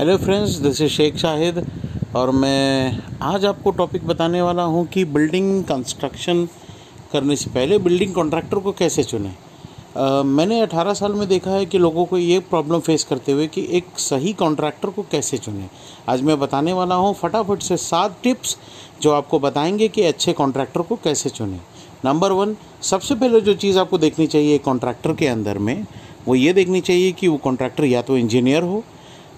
Hello friends this is Sheikh Shahid और मैं आज आपको टॉपिक बताने वाला हूँ कि बिल्डिंग कंस्ट्रक्शन करने से पहले बिल्डिंग कॉन्ट्रैक्टर को कैसे चुनें। मैंने 18 साल में देखा है कि लोगों को ये प्रॉब्लम फेस करते हुए कि एक सही कॉन्ट्रैक्टर को कैसे चुनें। आज मैं बताने वाला हूँ फटाफट से सात टिप्स जो आपको बताएँगे कि अच्छे कॉन्ट्रैक्टर को कैसे चुनें। नंबर वन सबसे पहले जो चीज़ आपको देखनी चाहिए कॉन्ट्रैक्टर के अंदर में, वो ये देखनी चाहिए कि वो कॉन्ट्रैक्टर या तो इंजीनियर हो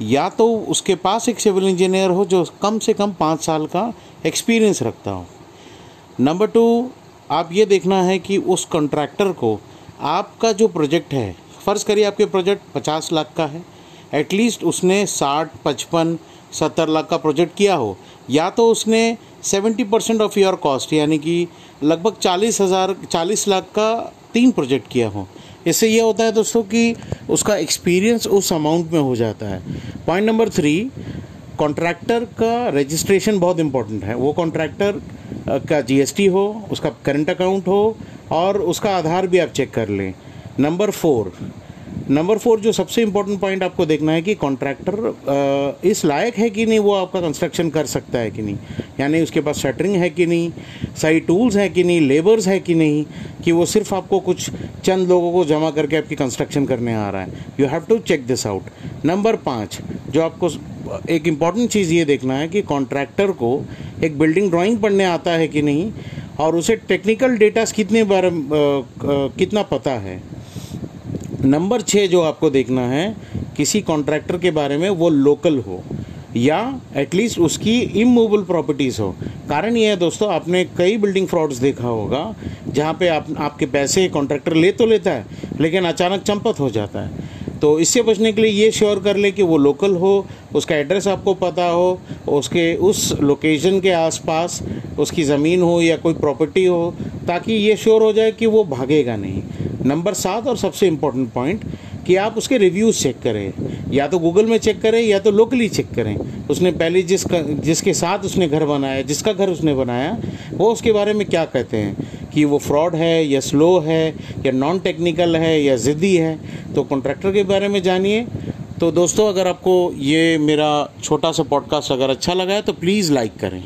या तो उसके पास एक सिविल इंजीनियर हो जो कम से कम पाँच साल का एक्सपीरियंस रखता हो। नंबर टू आप ये देखना है कि उस कॉन्ट्रैक्टर को आपका जो प्रोजेक्ट है, फ़र्ज़ करिए आपके प्रोजेक्ट पचास लाख का है एटलीस्ट उसने साठ, पचपन, सत्तर लाख का प्रोजेक्ट किया हो, या तो उसने seventy percent of your cost यानी कि लगभग चालीस हज़ार, चालीस लाख का तीन प्रोजेक्ट किया हो। इससे यह होता है दोस्तों कि उसका एक्सपीरियंस उस अमाउंट में हो जाता है। पॉइंट नंबर थ्री कॉन्ट्रैक्टर का रजिस्ट्रेशन बहुत इंपॉर्टेंट है। वो कॉन्ट्रैक्टर का जीएसटी हो, उसका करंट अकाउंट हो, और उसका आधार भी आप चेक कर लें। नंबर फोर नंबर फोर जो सबसे इम्पोर्टेंट पॉइंट आपको देखना है कि कॉन्ट्रैक्टर इस लायक है कि नहीं, वो आपका कंस्ट्रक्शन कर सकता है कि नहीं? यानी उसके पास शटरिंग है कि नहीं? सही टूल्स हैं कि नहीं? लेबर्स है कि नहीं? कि वो सिर्फ़ आपको कुछ चंद लोगों को जमा करके आपकी कंस्ट्रक्शन करने आ रहा है। You have to check this out number पाँच जो आपको एक इंपॉर्टेंट चीज़ ये देखना है कि कॉन्ट्रैक्टर को एक बिल्डिंग ड्राइंग पढ़ने आता है कि नहीं और उसे टेक्निकल डेटास कितने बार आ, आ, कितना पता है। नंबर छः जो आपको देखना है किसी कॉन्ट्रैक्टर के बारे में वो लोकल हो। या एटलीस्ट उसकी इमूवेबल प्रॉपर्टीज़ हो। कारण ये है दोस्तों, आपने कई बिल्डिंग फ्रॉड्स देखा होगा, जहाँ पे आप, आपके पैसे कॉन्ट्रैक्टर ले तो लेता है, लेकिन अचानक चंपत हो जाता है। तो इससे बचने के लिए ये श्योर कर ले कि वो लोकल हो, उसका एड्रेस आपको पता हो, उसके, उस लोकेशन के आसपास उसकी ज़मीन हो या कोई प्रॉपर्टी हो, ताकि ये श्योर हो जाए कि वो भागेगा नहीं। नंबर सात और सबसे इम्पोर्टेंट पॉइंट कि आप उसके रिव्यूज़ चेक करें। या तो गूगल में चेक करें, या तो लोकली चेक करें। उसने पहले जिस जिसके साथ उसने घर बनाया, जिसका घर उसने बनाया, वो उसके बारे में क्या कहते हैं? कि वो फ्रॉड है, या स्लो है, या नॉन टेक्निकल है, या ज़िद्दी है? तो कॉन्ट्रैक्टर के बारे में जानिए। तो दोस्तों, अगर आपको ये मेरा छोटा सा पॉडकास्ट अगर अच्छा लगा है तो प्लीज़ लाइक करें।